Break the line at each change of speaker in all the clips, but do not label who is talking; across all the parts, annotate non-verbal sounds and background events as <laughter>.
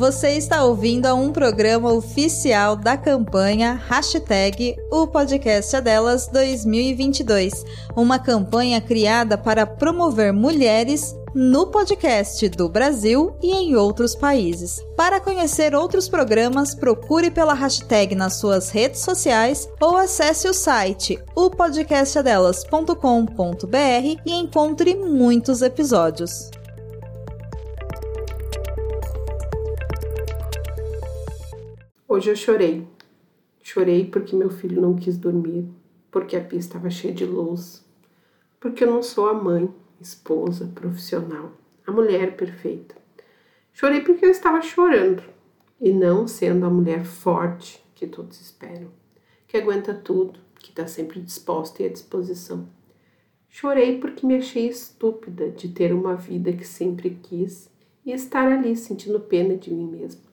Você está ouvindo a um programa oficial da campanha Hashtag O Podcast é Delas 2022, uma campanha criada para promover mulheres no podcast do Brasil e em outros países. Para conhecer outros programas, procure pela hashtag nas suas redes sociais ou acesse o site opodcastadelas.com.br e encontre muitos episódios.
Hoje eu chorei. Chorei porque meu filho não quis dormir, porque a pia estava cheia de luz, porque eu não sou a mãe, esposa, profissional, a mulher perfeita. Chorei porque eu estava chorando e não sendo a mulher forte que todos esperam, que aguenta tudo, que está sempre disposta e à disposição. Chorei porque me achei estúpida de ter uma vida que sempre quis e estar ali sentindo pena de mim mesma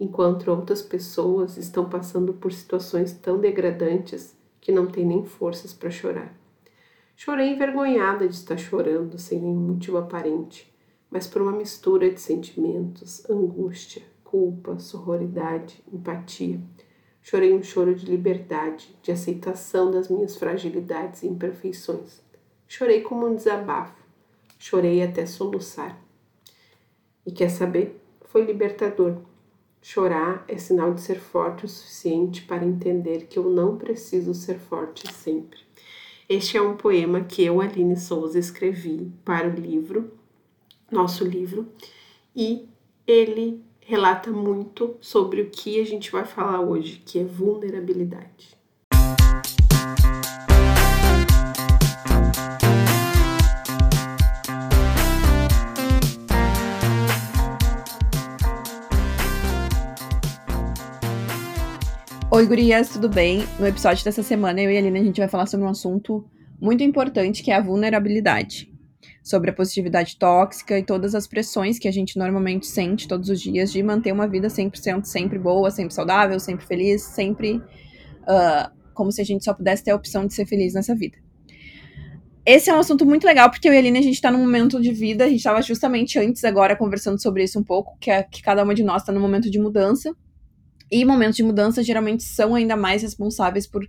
enquanto outras pessoas estão passando por situações tão degradantes que não têm nem forças para chorar. Chorei envergonhada de estar chorando sem nenhum motivo aparente, mas por uma mistura de sentimentos, angústia, culpa, sororidade, empatia. Chorei um choro de liberdade, de aceitação das minhas fragilidades e imperfeições. Chorei como um desabafo. Chorei até soluçar. E quer saber? Foi libertador Chorar é sinal de ser forte o suficiente para entender que eu não preciso ser forte sempre. Este é um poema que eu, Aline Souza, escrevi para o livro, nosso livro, e ele relata muito sobre o que a gente vai falar hoje, que é vulnerabilidade.
Oi, gurias, tudo bem? No episódio dessa semana, eu e a Aline, a gente vai falar sobre um assunto muito importante, que é a vulnerabilidade. Sobre a positividade tóxica e todas as pressões que a gente normalmente sente todos os dias de manter uma vida 100% sempre boa, sempre saudável, sempre feliz, sempre uh, como se a gente só pudesse ter a opção de ser feliz nessa vida. Esse é um assunto muito legal, porque eu e a Aline, a gente tá num momento de vida, a gente tava justamente antes agora conversando sobre isso um pouco, que é que cada uma de nós tá num momento de mudança, e momentos de mudança geralmente são ainda mais responsáveis por,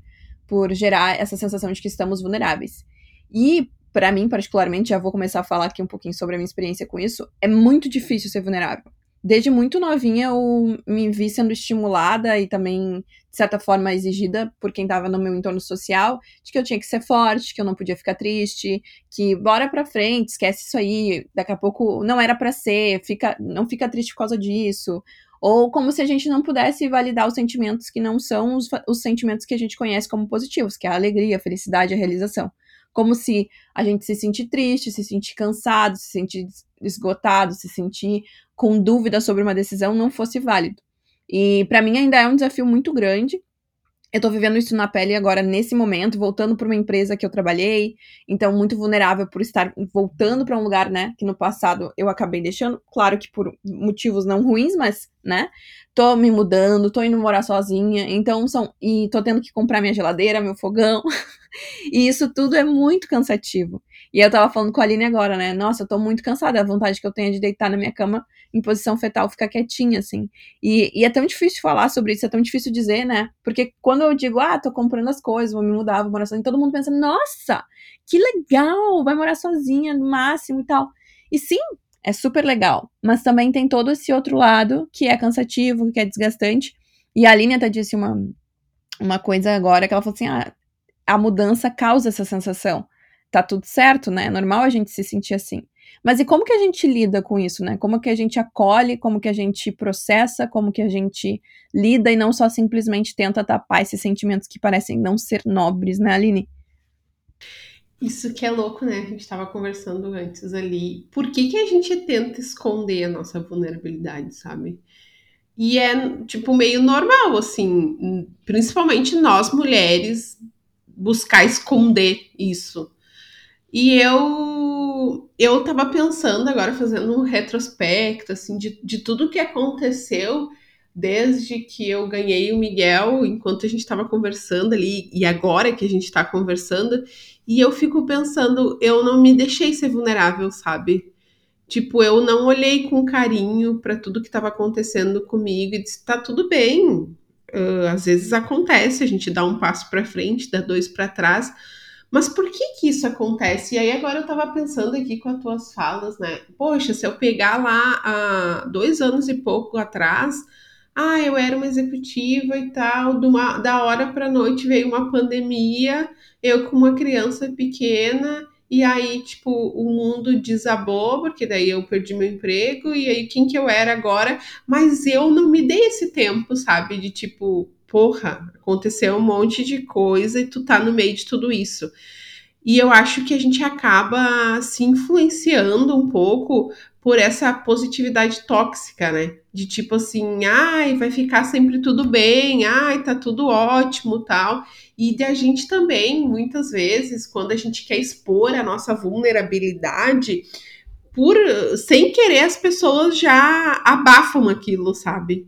por gerar essa sensação de que estamos vulneráveis. E, para mim, particularmente, já vou começar a falar aqui um pouquinho sobre a minha experiência com isso, é muito difícil ser vulnerável. Desde muito novinha eu me vi sendo estimulada e também, de certa forma, exigida por quem estava no meu entorno social, de que eu tinha que ser forte, que eu não podia ficar triste, que bora pra frente, esquece isso aí, daqui a pouco não era para ser, fica, não fica triste por causa disso, ou como se a gente não pudesse validar os sentimentos que não são os, os sentimentos que a gente conhece como positivos, que é a alegria, a felicidade, a realização. Como se a gente se sentir triste, se sentir cansado, se sentir esgotado, se sentir com dúvida sobre uma decisão não fosse válido. E para mim ainda é um desafio muito grande, eu tô vivendo isso na pele agora, nesse momento, voltando para uma empresa que eu trabalhei, então muito vulnerável por estar voltando para um lugar, né, que no passado eu acabei deixando, claro que por motivos não ruins, mas, né, tô me mudando, tô indo morar sozinha, então são, e tô tendo que comprar minha geladeira, meu fogão, <laughs> e isso tudo é muito cansativo. E eu tava falando com a Aline agora, né, nossa, eu tô muito cansada, a vontade que eu tenho é de deitar na minha cama em posição fetal, ficar quietinha, assim. E, e, é tão difícil falar sobre isso, é tão difícil dizer, né? Porque quando eu digo, ah, tô comprando as coisas, vou me mudar, vou morar sozinha, todo mundo pensa, nossa, que legal, vai morar sozinha no máximo e tal. E sim, é super legal, mas também tem todo esse outro lado que é cansativo, que é desgastante. E a Aline até disse uma, uma coisa agora que ela falou assim: ah, a mudança causa essa sensação. Tá tudo certo, né? É normal a gente se sentir assim. Mas e como que a gente lida com isso, né? Como que a gente acolhe, como que a gente processa, como que a gente lida e não só simplesmente tenta tapar esses sentimentos que parecem não ser nobres, né, Aline?
Isso que é louco, né? A gente estava conversando antes ali. Por que, que a gente tenta esconder a nossa vulnerabilidade, sabe? E é, tipo, meio normal, assim, principalmente nós mulheres, buscar esconder isso. E eu eu tava pensando agora, fazendo um retrospecto, assim, de, de tudo que aconteceu desde que eu ganhei o Miguel, enquanto a gente estava conversando ali, e agora que a gente está conversando, e eu fico pensando, eu não me deixei ser vulnerável, sabe? Tipo, eu não olhei com carinho para tudo que estava acontecendo comigo e disse: tá tudo bem. Uh, às vezes acontece, a gente dá um passo para frente, dá dois para trás. Mas por que que isso acontece? E aí agora eu tava pensando aqui com as tuas falas, né? Poxa, se eu pegar lá há dois anos e pouco atrás, ah, eu era uma executiva e tal, uma, da hora para noite veio uma pandemia, eu com uma criança pequena e aí, tipo, o mundo desabou, porque daí eu perdi meu emprego, e aí quem que eu era agora? Mas eu não me dei esse tempo, sabe? De tipo, porra, aconteceu um monte de coisa e tu tá no meio de tudo isso. E eu acho que a gente acaba se influenciando um pouco por essa positividade tóxica, né? De tipo assim, ai, vai ficar sempre tudo bem, ai, tá tudo ótimo, tal. E de a gente também, muitas vezes, quando a gente quer expor a nossa vulnerabilidade, por sem querer as pessoas já abafam aquilo, sabe?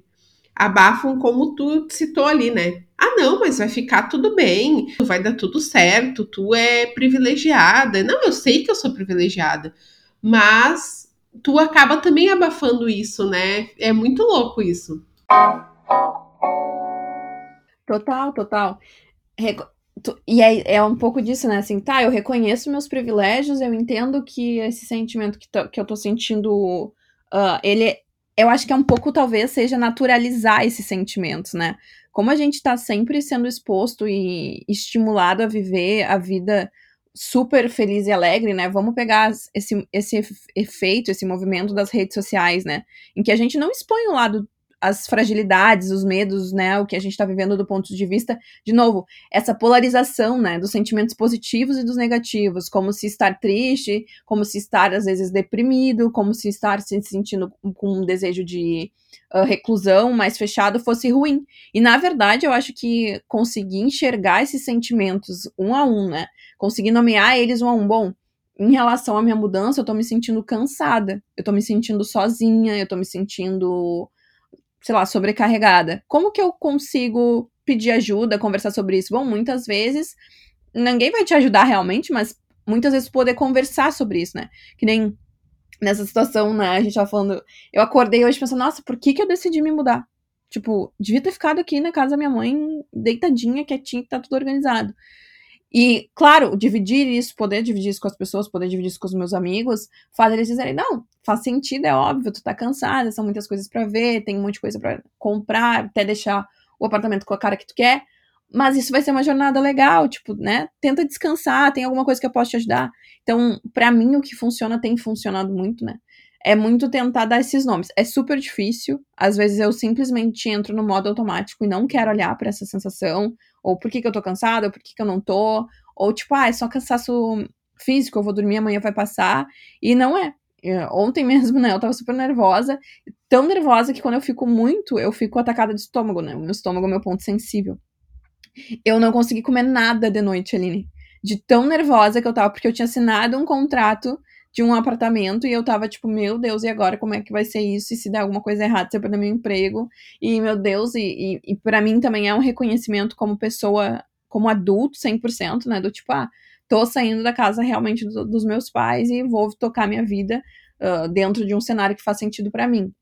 Abafam como tu citou ali, né? Ah, não, mas vai ficar tudo bem, vai dar tudo certo, tu é privilegiada. Não, eu sei que eu sou privilegiada, mas tu acaba também abafando isso, né? É muito louco isso.
Total, total. E é, é um pouco disso, né? Assim, tá, eu reconheço meus privilégios, eu entendo que esse sentimento que, que eu tô sentindo, uh, ele, eu acho que é um pouco, talvez, seja naturalizar esses sentimentos, né? Como a gente tá sempre sendo exposto e estimulado a viver a vida super feliz e alegre, né? Vamos pegar esse, esse efeito, esse movimento das redes sociais, né? Em que a gente não expõe o lado as fragilidades, os medos, né, o que a gente está vivendo do ponto de vista, de novo, essa polarização, né, dos sentimentos positivos e dos negativos, como se estar triste, como se estar às vezes deprimido, como se estar se sentindo com um desejo de uh, reclusão mais fechado fosse ruim. E na verdade, eu acho que conseguir enxergar esses sentimentos um a um, né, conseguir nomear eles um a um, bom, em relação à minha mudança, eu tô me sentindo cansada, eu tô me sentindo sozinha, eu tô me sentindo sei lá, sobrecarregada. Como que eu consigo pedir ajuda, conversar sobre isso? Bom, muitas vezes ninguém vai te ajudar realmente, mas muitas vezes poder conversar sobre isso, né? Que nem nessa situação, né? A gente tava falando. Eu acordei hoje pensando, nossa, por que, que eu decidi me mudar? Tipo, devia ter ficado aqui na casa da minha mãe, deitadinha, quietinha, que tá tudo organizado. E, claro, dividir isso, poder dividir isso com as pessoas, poder dividir isso com os meus amigos, faz eles dizerem, não, faz sentido, é óbvio, tu tá cansada, são muitas coisas para ver, tem um monte de coisa para comprar, até deixar o apartamento com a cara que tu quer, mas isso vai ser uma jornada legal, tipo, né? Tenta descansar, tem alguma coisa que eu posso te ajudar. Então, para mim, o que funciona tem funcionado muito, né? É muito tentar dar esses nomes. É super difícil. Às vezes eu simplesmente entro no modo automático e não quero olhar para essa sensação ou por que, que eu tô cansada, ou por que, que eu não tô, ou tipo, ah, é só cansaço físico, eu vou dormir, amanhã vai passar, e não é. é. Ontem <laughs> mesmo, né, eu tava super nervosa, tão nervosa que quando eu fico muito, eu fico atacada de estômago, né, o meu estômago é meu ponto sensível. Eu não consegui comer nada de noite, Aline, de tão nervosa que eu tava, porque eu tinha assinado um contrato de um apartamento e eu tava tipo, meu Deus, e agora como é que vai ser isso? E se der alguma coisa errada, se eu perder meu emprego? E meu Deus, e, e, e para mim também é um reconhecimento como pessoa, como adulto 100%, né? Do tipo, ah, tô saindo da casa realmente do, dos meus pais e vou tocar minha vida uh, dentro de um cenário que faz sentido para mim.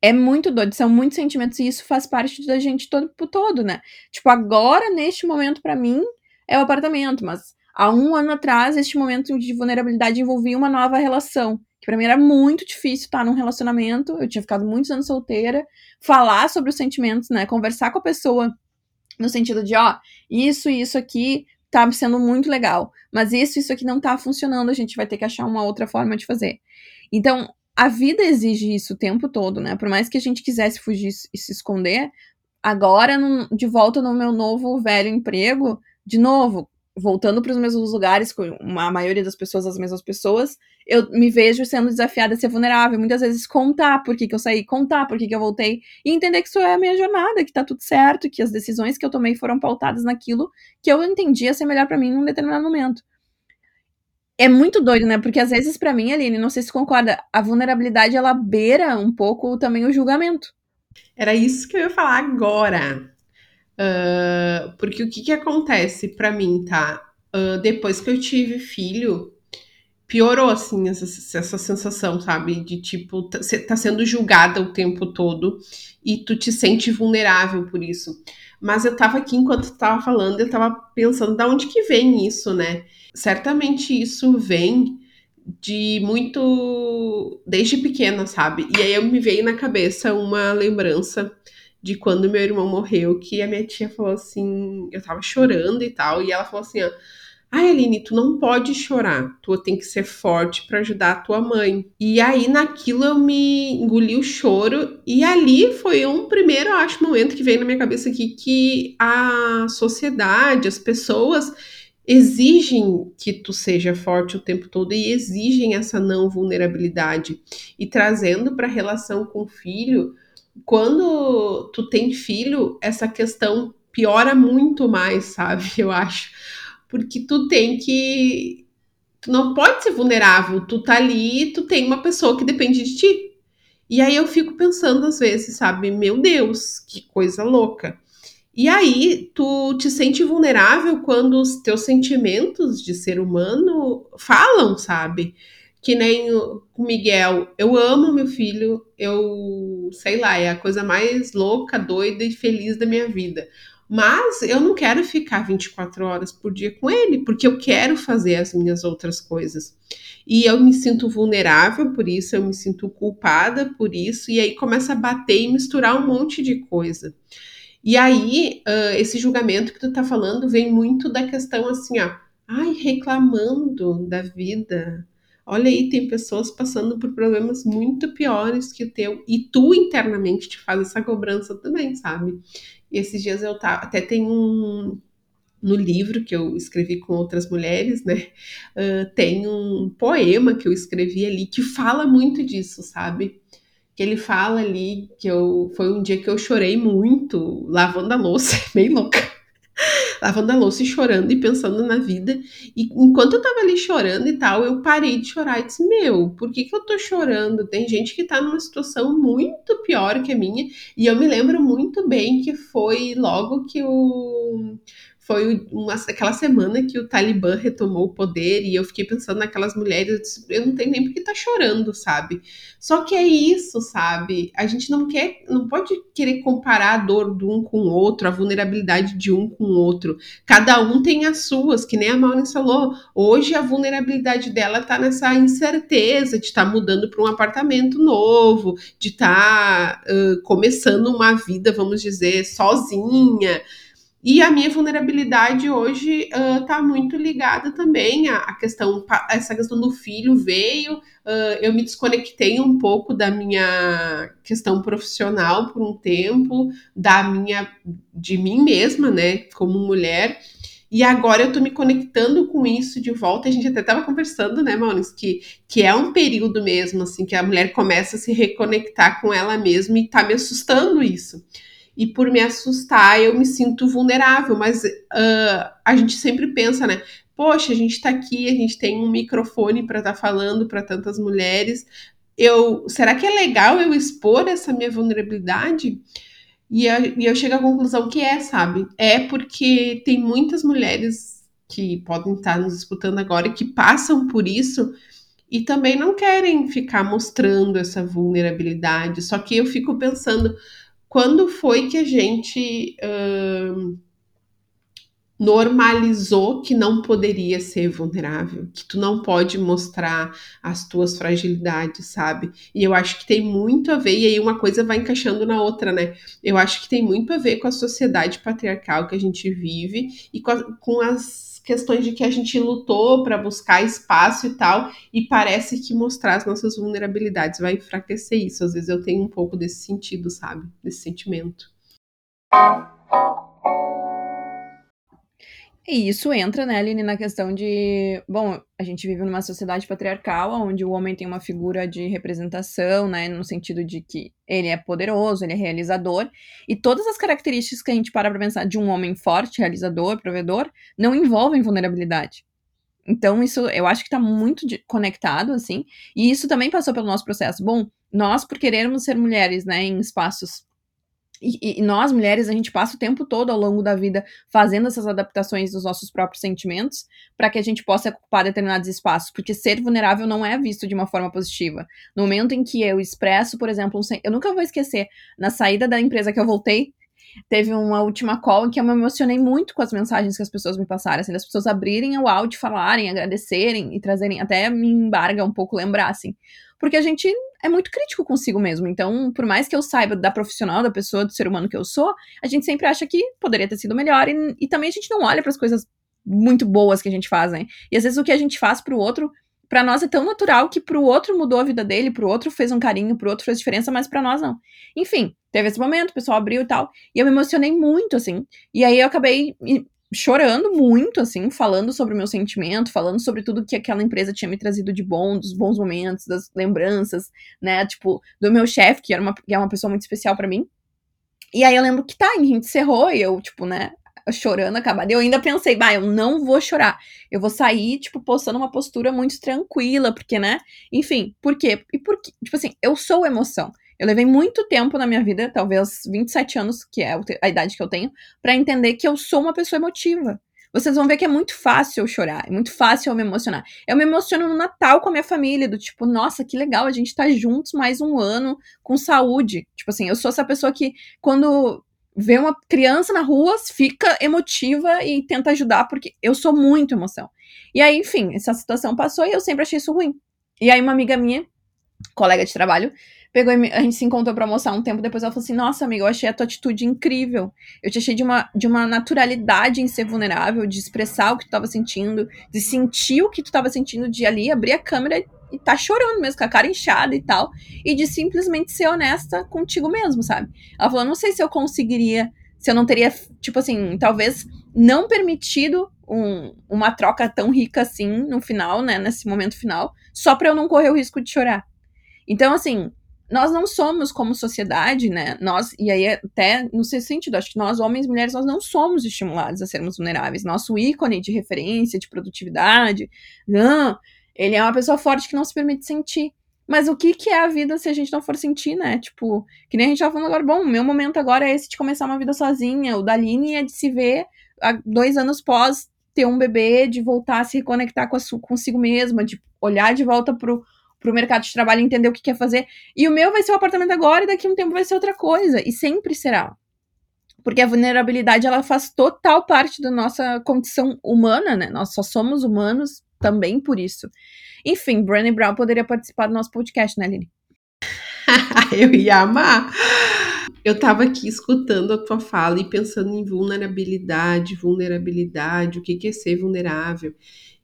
É muito doido, são muitos sentimentos e isso faz parte da gente todo por todo, né? Tipo, agora, neste momento, para mim, é o apartamento, mas há um ano atrás, este momento de vulnerabilidade envolvia uma nova relação. Que para mim era muito difícil estar num relacionamento. Eu tinha ficado muitos anos solteira, falar sobre os sentimentos, né? Conversar com a pessoa no sentido de, ó, isso e isso aqui tá sendo muito legal, mas isso isso aqui não tá funcionando, a gente vai ter que achar uma outra forma de fazer. Então, a vida exige isso o tempo todo, né? Por mais que a gente quisesse fugir e se esconder, agora, de volta no meu novo velho emprego, de novo, voltando para os mesmos lugares, com a maioria das pessoas as mesmas pessoas, eu me vejo sendo desafiada a ser vulnerável, muitas vezes contar por que, que eu saí, contar por que, que eu voltei, e entender que isso é a minha jornada, que tá tudo certo, que as decisões que eu tomei foram pautadas naquilo que eu entendia ser melhor para mim num determinado momento. É muito doido, né? Porque às vezes para mim, Aline, não sei se concorda, a vulnerabilidade ela beira um pouco também o julgamento.
Era isso que eu ia falar agora. Uh, porque o que, que acontece para mim, tá? Uh, depois que eu tive filho, piorou, assim, essa, essa sensação, sabe? De tipo, tá, tá sendo julgada o tempo todo e tu te sente vulnerável por isso. Mas eu tava aqui enquanto tu tava falando, eu tava pensando da onde que vem isso, né? Certamente isso vem de muito desde pequena, sabe? E aí eu me veio na cabeça uma lembrança de quando meu irmão morreu, que a minha tia falou assim, eu tava chorando e tal, e ela falou assim, ó, Ai, Aline, tu não pode chorar. Tu tem que ser forte para ajudar a tua mãe. E aí, naquilo, eu me engoli o choro. E ali foi um primeiro, acho, momento que veio na minha cabeça aqui que a sociedade, as pessoas exigem que tu seja forte o tempo todo e exigem essa não vulnerabilidade. E trazendo para a relação com o filho, quando tu tem filho, essa questão piora muito mais, sabe? <laughs> Eu acho porque tu tem que. Tu não pode ser vulnerável. Tu tá ali, tu tem uma pessoa que depende de ti. E aí eu fico pensando às vezes, sabe? Meu Deus, que coisa louca. E aí tu te sente vulnerável quando os teus sentimentos de ser humano falam, sabe? Que nem o Miguel, eu amo meu filho, eu sei lá, é a coisa mais louca, doida e feliz da minha vida. Mas eu não quero ficar 24 horas por dia com ele, porque eu quero fazer as minhas outras coisas. E eu me sinto vulnerável por isso, eu me sinto culpada por isso, e aí começa a bater e misturar um monte de coisa. E aí, uh, esse julgamento que tu tá falando vem muito da questão assim, ó, ai, reclamando da vida. Olha aí, tem pessoas passando por problemas muito piores que o teu, e tu internamente te faz essa cobrança também, sabe? E esses dias eu tava, até tem um no livro que eu escrevi com outras mulheres, né? Uh, tem um poema que eu escrevi ali que fala muito disso, sabe? Que ele fala ali que eu foi um dia que eu chorei muito lavando a louça, <laughs> bem louca lavando a louça e chorando e pensando na vida. E enquanto eu tava ali chorando e tal, eu parei de chorar e disse: Meu, por que, que eu tô chorando? Tem gente que tá numa situação muito pior que a minha. E eu me lembro muito bem que foi logo que o foi uma, aquela semana que o Talibã retomou o poder e eu fiquei pensando naquelas mulheres, eu, disse, eu não tenho nem porque tá chorando, sabe? Só que é isso, sabe? A gente não quer, não pode querer comparar a dor de um com o outro, a vulnerabilidade de um com o outro. Cada um tem as suas, que nem a Maureen falou. Hoje a vulnerabilidade dela tá nessa incerteza de estar tá mudando para um apartamento novo, de estar tá, uh, começando uma vida, vamos dizer, sozinha. E a minha vulnerabilidade hoje está uh, muito ligada também à, à, questão, essa questão do filho veio, uh, eu me desconectei um pouco da minha questão profissional por um tempo, da minha, de mim mesma, né, como mulher. E agora eu tô me conectando com isso de volta. A gente até tava conversando, né, Maurício, que, que é um período mesmo, assim, que a mulher começa a se reconectar com ela mesma e tá me assustando isso e por me assustar eu me sinto vulnerável, mas uh, a gente sempre pensa, né? Poxa, a gente está aqui, a gente tem um microfone para estar tá falando para tantas mulheres. Eu, será que é legal eu expor essa minha vulnerabilidade? E eu, e eu chego à conclusão que é, sabe? É porque tem muitas mulheres que podem estar nos escutando agora que passam por isso e também não querem ficar mostrando essa vulnerabilidade. Só que eu fico pensando, quando foi que a gente uh, normalizou que não poderia ser vulnerável, que tu não pode mostrar as tuas fragilidades, sabe? E eu acho que tem muito a ver, e aí uma coisa vai encaixando na outra, né? Eu acho que tem muito a ver com a sociedade patriarcal que a gente vive e com, a, com as questões de que a gente lutou para buscar espaço e tal, e parece que mostrar as nossas vulnerabilidades vai enfraquecer isso. Às vezes eu tenho um pouco desse sentido, sabe? Desse sentimento.
E isso entra, né, Aline, na questão de. Bom, a gente vive numa sociedade patriarcal, onde o homem tem uma figura de representação, né, no sentido de que ele é poderoso, ele é realizador, e todas as características que a gente para pra pensar de um homem forte, realizador, provedor, não envolvem vulnerabilidade. Então, isso eu acho que tá muito de, conectado, assim, e isso também passou pelo nosso processo. Bom, nós, por querermos ser mulheres, né, em espaços e, e, nós, mulheres, a gente passa o tempo todo ao longo da vida fazendo essas adaptações dos nossos próprios sentimentos para que a gente possa ocupar determinados espaços, porque ser vulnerável não é visto de uma forma positiva. No momento em que eu expresso, por exemplo, um, eu nunca vou esquecer, na saída da empresa que eu voltei, teve uma última call em que eu me emocionei muito com as mensagens que as pessoas me passaram, assim, as pessoas abrirem o áudio, falarem, agradecerem e trazerem, até me embarga um pouco lembrar, assim, porque a gente é muito crítico consigo mesmo. Então, por mais que eu saiba da profissional, da pessoa, do ser humano que eu sou, a gente sempre acha que poderia ter sido melhor e, e também a gente não olha para as coisas muito boas que a gente faz, né? E às vezes o que a gente faz pro outro, para nós é tão natural que pro outro mudou a vida dele, pro outro fez um carinho, pro outro fez diferença, mas para nós não. Enfim, teve esse momento, o pessoal abriu e tal, e eu me emocionei muito, assim. E aí eu acabei chorando muito, assim, falando sobre o meu sentimento, falando sobre tudo que aquela empresa tinha me trazido de bom, dos bons momentos, das lembranças, né, tipo, do meu chefe, que era uma, que é uma pessoa muito especial para mim. E aí eu lembro que tá, a gente encerrou e eu, tipo, né, chorando, acabada. Eu ainda pensei, bah, eu não vou chorar. Eu vou sair, tipo, postando uma postura muito tranquila, porque, né, enfim, por quê? E por quê? Tipo assim, eu sou emoção. Eu levei muito tempo na minha vida, talvez 27 anos, que é a idade que eu tenho, para entender que eu sou uma pessoa emotiva. Vocês vão ver que é muito fácil eu chorar, é muito fácil eu me emocionar. Eu me emociono no Natal com a minha família, do tipo, nossa, que legal, a gente tá juntos mais um ano com saúde. Tipo assim, eu sou essa pessoa que, quando vê uma criança na rua, fica emotiva e tenta ajudar, porque eu sou muito emoção. E aí, enfim, essa situação passou e eu sempre achei isso ruim. E aí, uma amiga minha, colega de trabalho, pegou a gente se encontrou pra almoçar um tempo depois. Ela falou assim: Nossa, amiga, eu achei a tua atitude incrível. Eu te achei de uma, de uma naturalidade em ser vulnerável, de expressar o que tu tava sentindo, de sentir o que tu tava sentindo, de ali abrir a câmera e tá chorando mesmo, com a cara inchada e tal, e de simplesmente ser honesta contigo mesmo, sabe? Ela falou: Não sei se eu conseguiria, se eu não teria, tipo assim, talvez não permitido um, uma troca tão rica assim no final, né, nesse momento final, só pra eu não correr o risco de chorar. Então, assim, nós não somos como sociedade, né? Nós, e aí até no seu sentido, acho que nós, homens e mulheres, nós não somos estimulados a sermos vulneráveis. Nosso ícone de referência, de produtividade, não, ele é uma pessoa forte que não se permite sentir. Mas o que, que é a vida se a gente não for sentir, né? Tipo, que nem a gente tava falando agora, bom, meu momento agora é esse de começar uma vida sozinha. O da Aline é de se ver dois anos pós ter um bebê, de voltar a se reconectar com a, consigo mesma, de olhar de volta pro, pro mercado de trabalho entender o que quer fazer. E o meu vai ser o apartamento agora e daqui a um tempo vai ser outra coisa. E sempre será. Porque a vulnerabilidade, ela faz total parte da nossa condição humana, né? Nós só somos humanos também por isso. Enfim, Brené Brown poderia participar do nosso podcast, né, Lili? <laughs>
eu ia amar. Eu tava aqui escutando a tua fala e pensando em vulnerabilidade, vulnerabilidade, o que é ser vulnerável.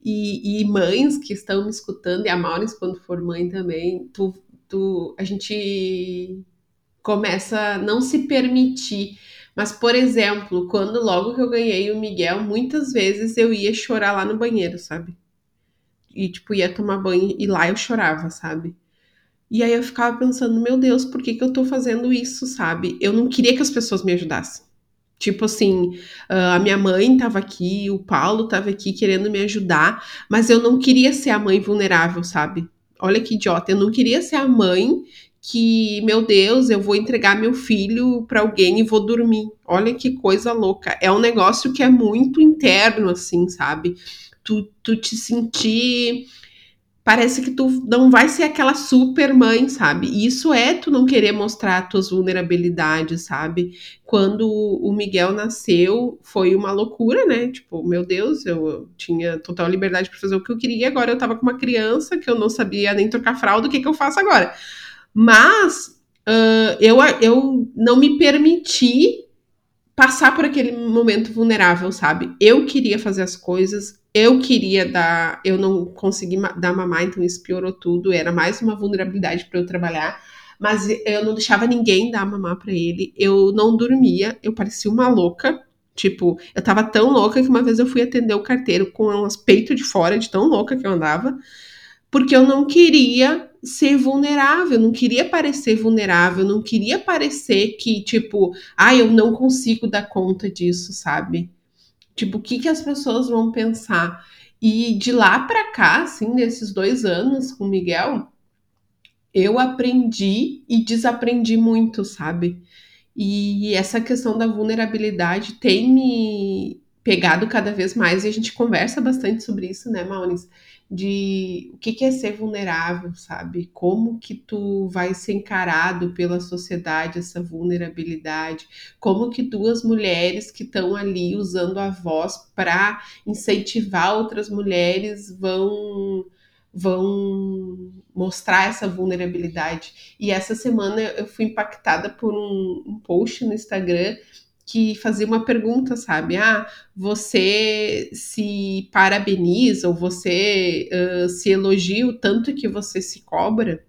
E, e, mães que estão me escutando, e a Maureen, quando for mãe também, tu, tu, a gente começa a não se permitir. Mas, por exemplo, quando logo que eu ganhei o Miguel, muitas vezes eu ia chorar lá no banheiro, sabe? E, tipo, ia tomar banho e lá eu chorava, sabe? E aí eu ficava pensando, meu Deus, por que, que eu tô fazendo isso, sabe? Eu não queria que as pessoas me ajudassem. Tipo assim, a minha mãe estava aqui, o Paulo estava aqui querendo me ajudar, mas eu não queria ser a mãe vulnerável, sabe? Olha que idiota, eu não queria ser a mãe que, meu Deus, eu vou entregar meu filho para alguém e vou dormir. Olha que coisa louca. É um negócio que é muito interno, assim, sabe? Tu, tu te sentir parece que tu não vai ser aquela super mãe, sabe? Isso é tu não querer mostrar tuas vulnerabilidades, sabe? Quando o Miguel nasceu, foi uma loucura, né? Tipo, meu Deus, eu tinha total liberdade para fazer o que eu queria, agora eu tava com uma criança que eu não sabia nem trocar fralda, o que que eu faço agora? Mas uh, eu, eu não me permiti passar por aquele momento vulnerável, sabe? Eu queria fazer as coisas, eu queria dar, eu não consegui dar mamar, então isso piorou tudo. Era mais uma vulnerabilidade para eu trabalhar, mas eu não deixava ninguém dar mamar para ele. Eu não dormia, eu parecia uma louca. Tipo, eu tava tão louca que uma vez eu fui atender o carteiro com os peitos de fora, de tão louca que eu andava, porque eu não queria ser vulnerável, não queria parecer vulnerável, não queria parecer que, tipo, ah, eu não consigo dar conta disso, sabe? Tipo, o que, que as pessoas vão pensar? E de lá para cá, assim, nesses dois anos com o Miguel, eu aprendi e desaprendi muito, sabe? E essa questão da vulnerabilidade tem me pegado cada vez mais e a gente conversa bastante sobre isso, né, Maunis? De o que, que é ser vulnerável, sabe? Como que tu vai ser encarado pela sociedade essa vulnerabilidade? Como que duas mulheres que estão ali usando a voz para incentivar outras mulheres vão vão mostrar essa vulnerabilidade. E essa semana eu fui impactada por um, um post no Instagram que fazia uma pergunta, sabe? Ah, você se parabeniza ou você uh, se elogia o tanto que você se cobra?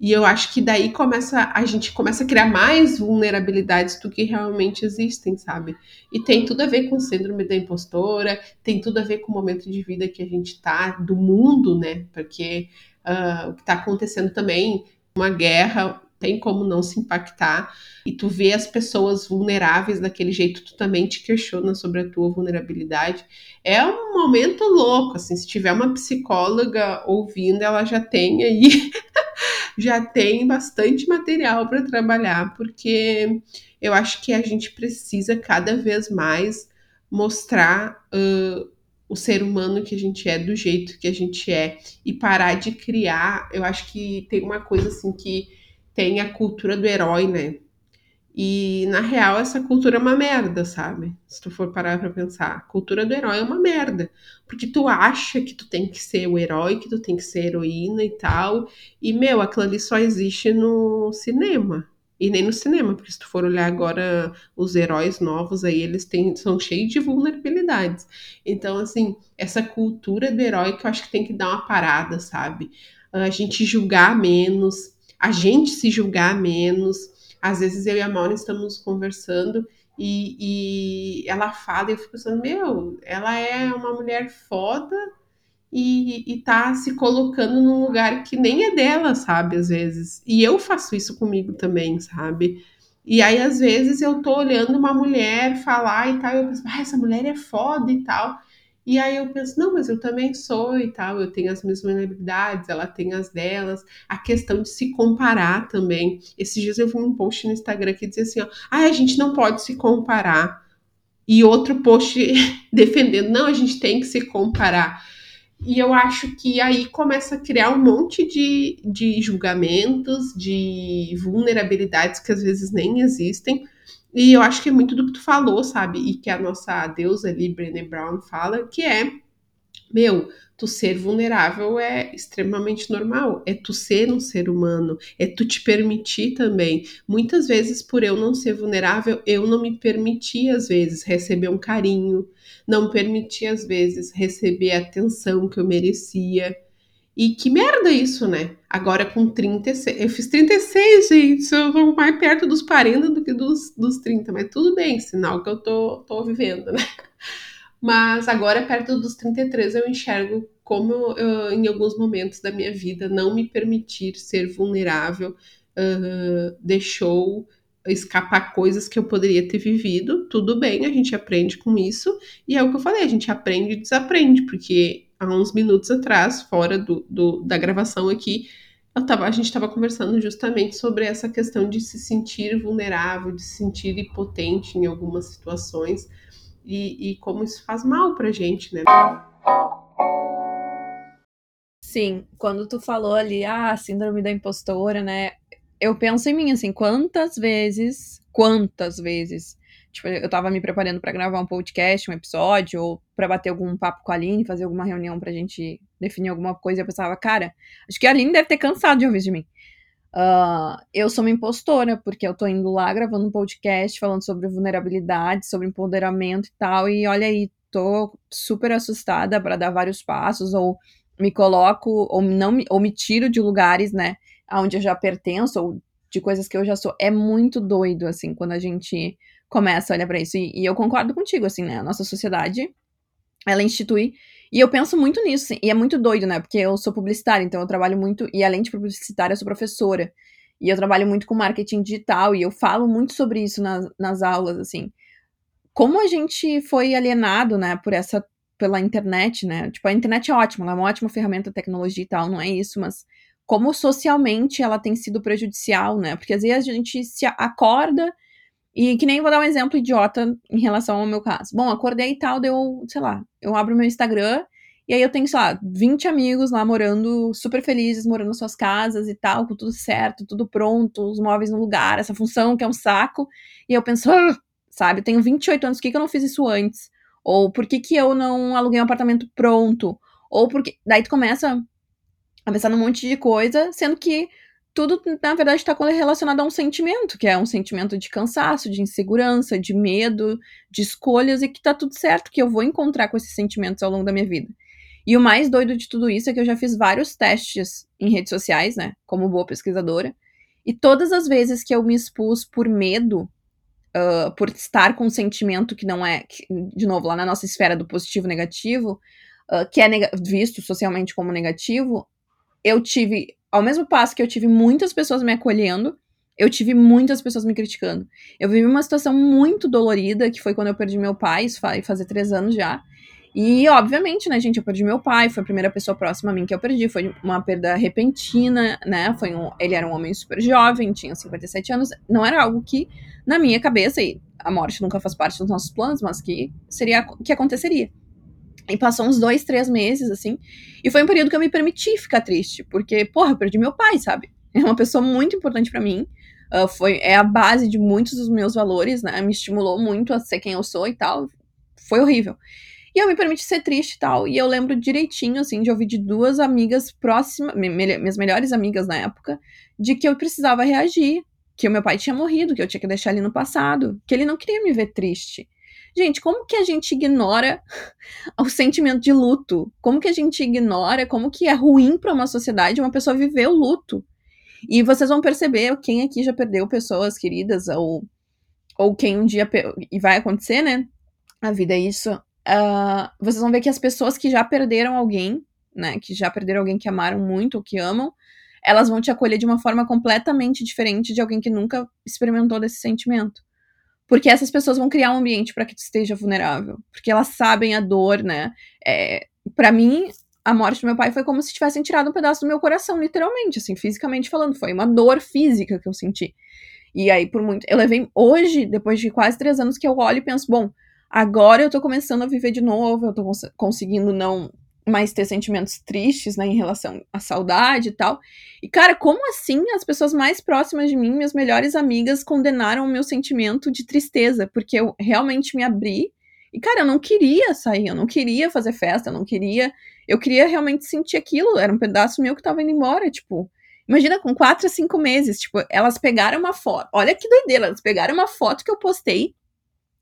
E eu acho que daí começa a gente começa a criar mais vulnerabilidades do que realmente existem, sabe? E tem tudo a ver com síndrome da impostora, tem tudo a ver com o momento de vida que a gente tá, do mundo, né? Porque uh, o que está acontecendo também, uma guerra tem como não se impactar. E tu vê as pessoas vulneráveis daquele jeito, tu também te questiona sobre a tua vulnerabilidade. É um momento louco, assim, se tiver uma psicóloga ouvindo, ela já tem aí <laughs> já tem bastante material para trabalhar, porque eu acho que a gente precisa cada vez mais mostrar uh, o ser humano que a gente é do jeito que a gente é e parar de criar. Eu acho que tem uma coisa assim que tem a cultura do herói, né? E na real essa cultura é uma merda, sabe? Se tu for parar pra pensar, a cultura do herói é uma merda, porque tu acha que tu tem que ser o herói, que tu tem que ser heroína e tal. E meu, aquilo ali só existe no cinema. E nem no cinema, porque se tu for olhar agora os heróis novos aí, eles têm, são cheios de vulnerabilidades. Então, assim, essa cultura do herói que eu acho que tem que dar uma parada, sabe? A gente julgar menos, a gente se julgar menos. Às vezes eu e a Maura estamos conversando e, e ela fala e eu fico pensando, meu, ela é uma mulher foda e, e tá se colocando num lugar que nem é dela, sabe, às vezes. E eu faço isso comigo também, sabe? E aí, às vezes, eu tô olhando uma mulher falar e tal, e eu penso, ah, essa mulher é foda e tal. E aí eu penso, não, mas eu também sou e tal, eu tenho as minhas vulnerabilidades, ela tem as delas. A questão de se comparar também. Esses dias eu vi um post no Instagram que dizia assim, ó, ah, a gente não pode se comparar. E outro post <laughs> defendendo, não, a gente tem que se comparar. E eu acho que aí começa a criar um monte de, de julgamentos, de vulnerabilidades que às vezes nem existem, e eu acho que é muito do que tu falou, sabe? E que a nossa deusa ali, Brené Brown, fala, que é, meu, tu ser vulnerável é extremamente normal. É tu ser um ser humano, é tu te permitir também. Muitas vezes, por eu não ser vulnerável, eu não me permiti, às vezes, receber um carinho, não me permiti, às vezes, receber a atenção que eu merecia. E que merda isso, né? Agora com 36. Eu fiz 36, gente. Eu tô mais perto dos 40 do que dos, dos 30. Mas tudo bem, sinal que eu tô, tô vivendo, né? <laughs> Mas agora, perto dos 33, eu enxergo como em alguns momentos da minha vida não me permitir ser vulnerável uh, deixou escapar coisas que eu poderia ter vivido. Tudo bem, a gente aprende com isso. E é o que eu falei, a gente aprende e desaprende, porque há uns minutos atrás, fora do, do da gravação aqui, tava, a gente estava conversando justamente sobre essa questão de se sentir vulnerável, de se sentir impotente em algumas situações e, e como isso faz mal pra gente, né?
Sim, quando tu falou ali, ah, síndrome da impostora, né? Eu penso em mim assim, quantas vezes, quantas vezes Tipo, eu tava me preparando para gravar um podcast, um episódio, ou para bater algum papo com a Aline, fazer alguma reunião pra gente definir alguma coisa. Eu pensava, cara, acho que a Aline deve ter cansado de ouvir de mim. Uh, eu sou uma impostora, porque eu tô indo lá gravando um podcast falando sobre vulnerabilidade, sobre empoderamento e tal, e olha aí, tô super assustada para dar vários passos, ou me coloco, ou não ou me tiro de lugares, né, onde eu já pertenço, ou de coisas que eu já sou. É muito doido, assim, quando a gente começa a olhar para isso. E, e, eu concordo contigo, assim, né? A nossa sociedade, ela institui. E eu penso muito nisso, assim, e é muito doido, né? Porque eu sou publicitária, então eu trabalho muito. E além de publicitária, eu sou professora. E eu trabalho muito com marketing digital, e eu falo muito sobre isso nas, nas aulas, assim. Como a gente foi alienado, né, por essa. pela internet, né? Tipo, a internet é ótima, ela é uma ótima ferramenta tecnologia e tal, não é isso, mas como socialmente ela tem sido prejudicial, né? Porque às vezes a gente se acorda e que nem vou dar um exemplo idiota em relação ao meu caso. Bom, acordei e tal, deu, sei lá, eu abro meu Instagram e aí eu tenho, sei lá, 20 amigos lá morando, super felizes, morando nas suas casas e tal, com tudo certo, tudo pronto, os móveis no lugar, essa função que é um saco. E eu penso, ah! sabe, tenho 28 anos, por que, que eu não fiz isso antes? Ou por que, que eu não aluguei um apartamento pronto? Ou porque. Daí tu começa a pensar num monte de coisa, sendo que tudo, na verdade, está relacionado a um sentimento, que é um sentimento de cansaço, de insegurança, de medo, de escolhas, e que tá tudo certo, que eu vou encontrar com esses sentimentos ao longo da minha vida. E o mais doido de tudo isso é que eu já fiz vários testes em redes sociais, né, como boa pesquisadora, e todas as vezes que eu me expus por medo, uh, por estar com um sentimento que não é, que, de novo, lá na nossa esfera do positivo negativo, uh, que é visto socialmente como negativo, eu tive, ao mesmo passo que eu tive muitas pessoas me acolhendo, eu tive muitas pessoas me criticando. Eu vivi uma situação muito dolorida, que foi quando eu perdi meu pai, isso faz fazer três anos já. E, obviamente, né, gente, eu perdi meu pai, foi a primeira pessoa próxima a mim que eu perdi, foi uma perda repentina, né, foi um, ele era um homem super jovem, tinha 57 anos, não era algo que, na minha cabeça, e a morte nunca faz parte dos nossos planos, mas que seria, que aconteceria. E passou uns dois, três meses, assim. E foi um período que eu me permiti ficar triste. Porque, porra, eu perdi meu pai, sabe? <laughs> É uma pessoa muito importante para mim. Uh, foi, é a base de muitos dos meus valores, né? Me estimulou muito a ser quem eu sou e tal. Foi horrível. E eu me permiti ser triste e tal. E eu lembro direitinho, assim, de ouvir de duas amigas próximas, minhas melhores amigas na época, de que eu precisava reagir. Que o meu pai tinha morrido, que eu tinha que deixar ele no passado. Que ele não queria me ver triste. Gente, como que a gente ignora <laughs> o sentimento de luto? Como que a gente ignora, como que é ruim para uma sociedade uma pessoa viver o luto? E vocês vão perceber, quem aqui já perdeu pessoas queridas, ou, ou quem um dia. E vai acontecer, né? A vida é isso. Uh, vocês vão ver que as pessoas que já perderam alguém, né? Que já perderam alguém que amaram muito ou que amam, elas vão te acolher de uma forma completamente diferente de alguém que nunca experimentou desse sentimento. Porque essas pessoas vão criar um ambiente para que tu esteja vulnerável. Porque elas sabem a dor, né? É, para mim, a morte do meu pai foi como se tivessem tirado um pedaço do meu coração, literalmente, assim, fisicamente falando. Foi uma dor física que eu senti. E aí, por muito. Eu levei hoje, depois de quase três anos, que eu olho e penso, bom, agora eu tô começando a viver de novo, eu tô cons conseguindo não mais ter sentimentos tristes, né, em relação à saudade e tal. E, cara, como assim as pessoas mais próximas de mim, minhas melhores amigas, condenaram o meu sentimento de tristeza? Porque eu realmente me abri. E, cara, eu não queria sair, eu não queria fazer festa, eu não queria. Eu queria realmente sentir aquilo. Era um pedaço meu que tava indo embora, tipo. Imagina, com quatro a cinco meses, tipo, elas pegaram uma foto. Olha que doideira, elas pegaram uma foto que eu postei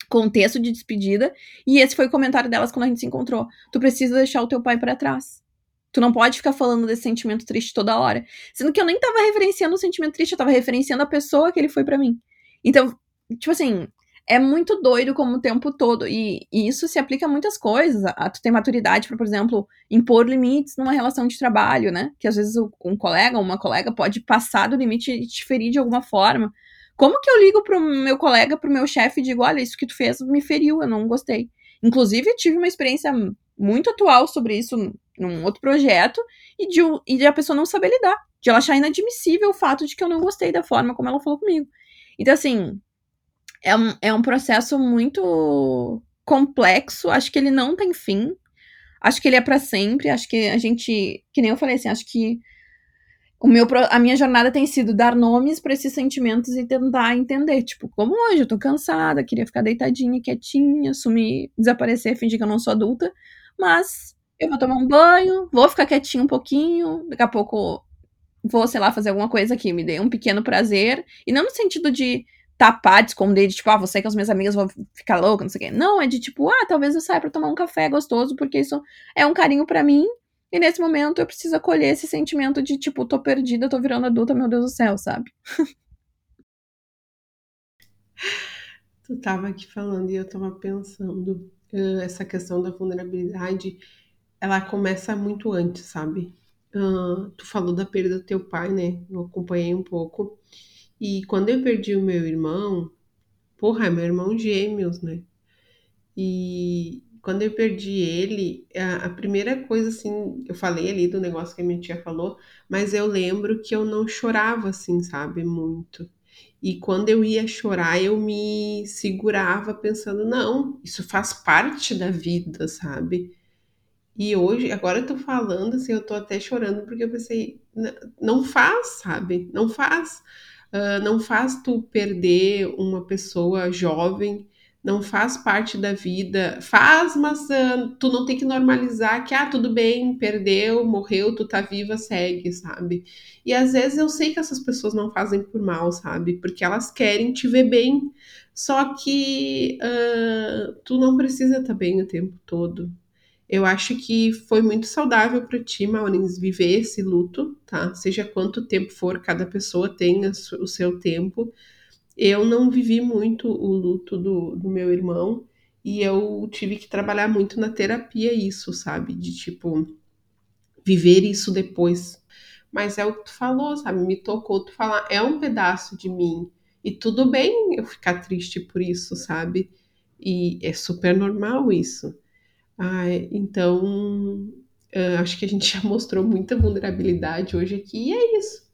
contexto de despedida, e esse foi o comentário delas quando a gente se encontrou. Tu precisa deixar o teu pai para trás. Tu não pode ficar falando desse sentimento triste toda hora. Sendo que eu nem tava referenciando o sentimento triste, eu tava referenciando a pessoa que ele foi para mim. Então, tipo assim, é muito doido como o tempo todo. E, e isso se aplica a muitas coisas. A, a tu ter maturidade para, por exemplo, impor limites numa relação de trabalho, né? Que às vezes um colega ou uma colega pode passar do limite e te ferir de alguma forma. Como que eu ligo pro meu colega, pro meu chefe e digo, olha, isso que tu fez me feriu, eu não gostei. Inclusive, tive uma experiência muito atual sobre isso num outro projeto e de, e de a pessoa não saber lidar. De ela achar inadmissível o fato de que eu não gostei da forma como ela falou comigo. Então, assim, é um, é um processo muito complexo. Acho que ele não tem fim. Acho que ele é para sempre. Acho que a gente, que nem eu falei assim, acho que o meu, a minha jornada tem sido dar nomes para esses sentimentos e tentar entender. Tipo, como hoje, eu tô cansada, queria ficar deitadinha, quietinha, sumir, desaparecer, fingir que eu não sou adulta. Mas eu vou tomar um banho, vou ficar quietinha um pouquinho, daqui a pouco vou, sei lá, fazer alguma coisa que me dê um pequeno prazer. E não no sentido de tapar, de esconder, de tipo, ah, você com as minhas amigas vão ficar louca, não sei o quê. Não, é de tipo, ah, talvez eu saia pra tomar um café gostoso, porque isso é um carinho para mim e nesse momento eu preciso acolher esse sentimento de tipo, tô perdida, tô virando adulta, meu Deus do céu, sabe? <laughs>
tu tava aqui falando e eu tava pensando, uh, essa questão da vulnerabilidade, ela começa muito antes, sabe? Uh, tu falou da perda do teu pai, né? Eu acompanhei um pouco. E quando eu perdi o meu irmão, porra, é meu irmão gêmeos, né? E quando eu perdi ele, a, a, primeira coisa, assim, eu falei ali do negócio que a minha tia falou, mas eu lembro que eu não chorava, assim, sabe, muito. E quando eu ia chorar, eu me segurava pensando, não, isso faz parte da vida, sabe? E hoje, agora eu tô falando, assim, eu tô até chorando porque eu pensei, não faz, sabe? Não faz. Uh, não faz tu perder uma pessoa jovem não faz parte da vida. Faz, mas uh, tu não tem que normalizar que, ah, tudo bem, perdeu, morreu, tu tá viva, segue, sabe? E às vezes eu sei que essas pessoas não fazem por mal, sabe? Porque elas querem te ver bem. Só que uh, tu não precisa estar tá bem o tempo todo. Eu acho que foi muito saudável para ti, Maurins, viver esse luto, tá? Seja quanto tempo for, cada pessoa tem o seu tempo eu não vivi muito o luto do, do meu irmão e eu tive que trabalhar muito na terapia isso, sabe? De tipo, viver isso depois. Mas é o que tu falou, sabe? Me tocou tu falar, é um pedaço de mim. E tudo bem eu ficar triste por isso, sabe? E é super normal isso. Ah, então, acho que a gente <laughs> já mostrou muita vulnerabilidade hoje aqui e é isso.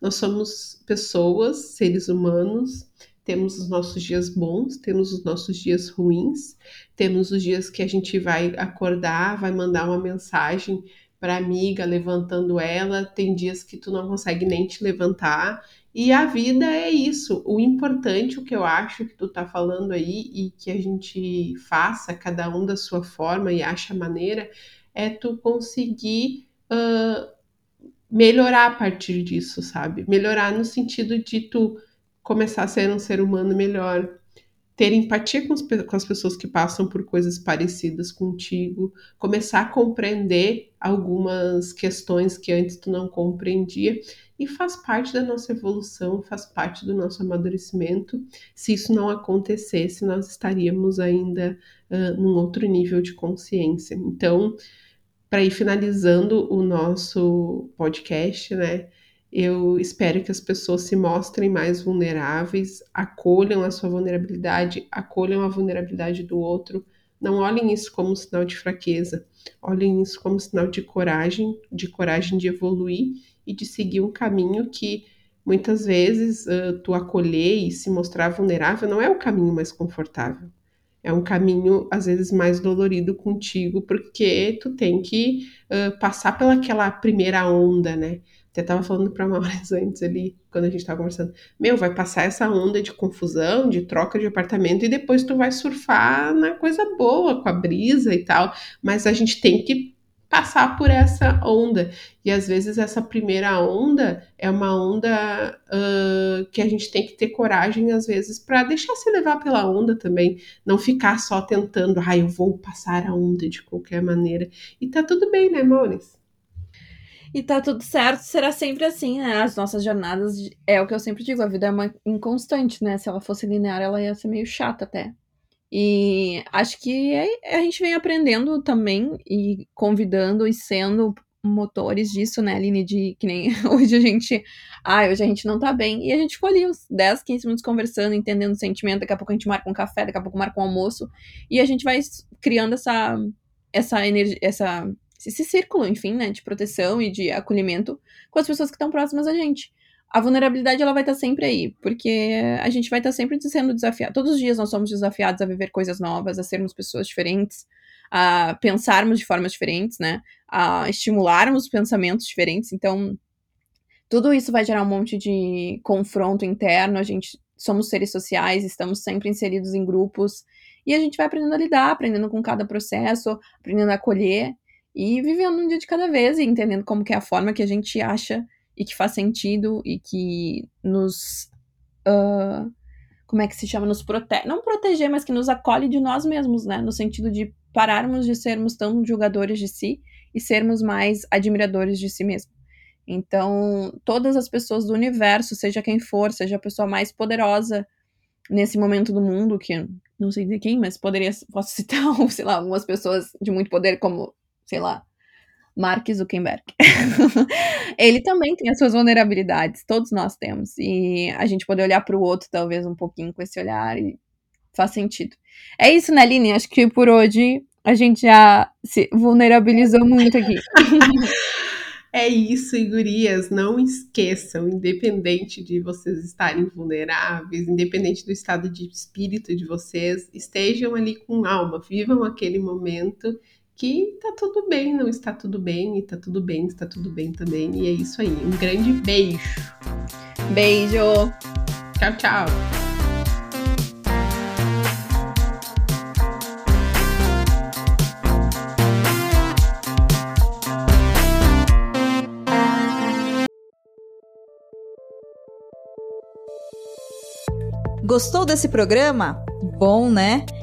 Nós somos pessoas, seres humanos, temos os nossos dias bons, temos os nossos dias ruins, temos os dias que a gente vai acordar, vai mandar uma mensagem para amiga levantando ela, tem dias que tu não consegue nem te levantar. E a vida é isso. O importante, o que eu acho que tu tá falando aí e que a gente faça cada um da sua forma e acha maneira, é tu conseguir uh, melhorar a partir disso, sabe? Melhorar no sentido de tu começar a ser um ser humano melhor, ter empatia com, com, as pessoas que passam por coisas parecidas contigo, começar a compreender algumas questões que antes tu não compreendia e faz parte da nossa evolução, faz parte do nosso amadurecimento. Se isso não acontecesse, nós estaríamos ainda uh, num outro nível de consciência. Então, para ir finalizando o nosso podcast, né? Eu espero que as pessoas se mostrem mais vulneráveis, acolham a sua vulnerabilidade, acolham a vulnerabilidade do outro. Não olhem isso como sinal de fraqueza, olhem isso como sinal de coragem, de coragem de evoluir e de seguir um caminho que muitas vezes uh, tu acolher e se mostrar vulnerável não é o caminho mais confortável. É um caminho, às vezes, mais dolorido contigo, porque tu tem que uh, passar pelaquela primeira onda, né? Até tava falando pra Maurício <laughs> antes ali, quando a gente tava conversando. Meu, vai passar essa onda de confusão, de troca de apartamento, e depois tu vai surfar na coisa boa, com a brisa e tal. Mas a gente tem que passar por essa onda. E às vezes essa primeira onda é uma onda uh, que a gente tem que ter coragem, às vezes, para deixar se levar pela onda também. Não ficar só tentando, ah, eu vou passar a onda de qualquer maneira. E tá tudo bem, né, Maurício?
E tá tudo certo, será sempre assim, né? As nossas jornadas, é o que eu sempre digo, a vida é uma inconstante, né? Se ela fosse linear, ela ia ser meio chata até. E acho que é, a gente vem aprendendo também e convidando e sendo motores disso, né, Aline? De que nem <laughs> hoje a gente. Ah, hoje a gente não tá bem. E a gente ficou ali uns 10, 15 minutos conversando, entendendo o sentimento. Daqui a pouco a gente marca um café, daqui a pouco marca um almoço. E a gente vai criando essa. Essa energia. Essa esse círculo, enfim, né, de proteção e de acolhimento com as pessoas que estão próximas a gente. A vulnerabilidade ela vai estar tá sempre aí, porque a gente vai estar tá sempre sendo desafiado. Todos os dias nós somos desafiados a viver coisas novas, a sermos pessoas diferentes, a pensarmos de formas diferentes, né? A estimularmos pensamentos diferentes. Então, tudo isso vai gerar um monte de confronto interno. A gente somos seres sociais, estamos sempre inseridos em grupos e a gente vai aprendendo a lidar, aprendendo com cada processo, aprendendo a acolher e vivendo um dia de cada vez e entendendo como que é a forma que a gente acha e que faz sentido e que nos uh, como é que se chama? Nos protege não proteger mas que nos acolhe de nós mesmos né? No sentido de pararmos de sermos tão julgadores de si e sermos mais admiradores de si mesmo. Então todas as pessoas do universo seja quem for seja a pessoa mais poderosa nesse momento do mundo que não sei dizer quem mas poderia posso citar <laughs> sei lá algumas pessoas de muito poder como sei lá, Mark Zuckerberg. <laughs> ele também tem as suas vulnerabilidades, todos nós temos. E a gente poder olhar para o outro, talvez, um pouquinho com esse olhar e faz sentido. É isso, né, Aline? Acho que por hoje A gente já se vulnerabilizou muito aqui. <laughs>
É isso, gurias, não esqueçam, independente de vocês estarem vulneráveis, independente do estado de espírito de vocês, estejam ali com alma, vivam aquele momento que tá tudo bem, não está tudo bem, e tá tudo bem, está tudo bem também. E é isso aí. Um grande beijo.
Beijo.
Tchau, tchau.
Gostou desse programa? Bom, né?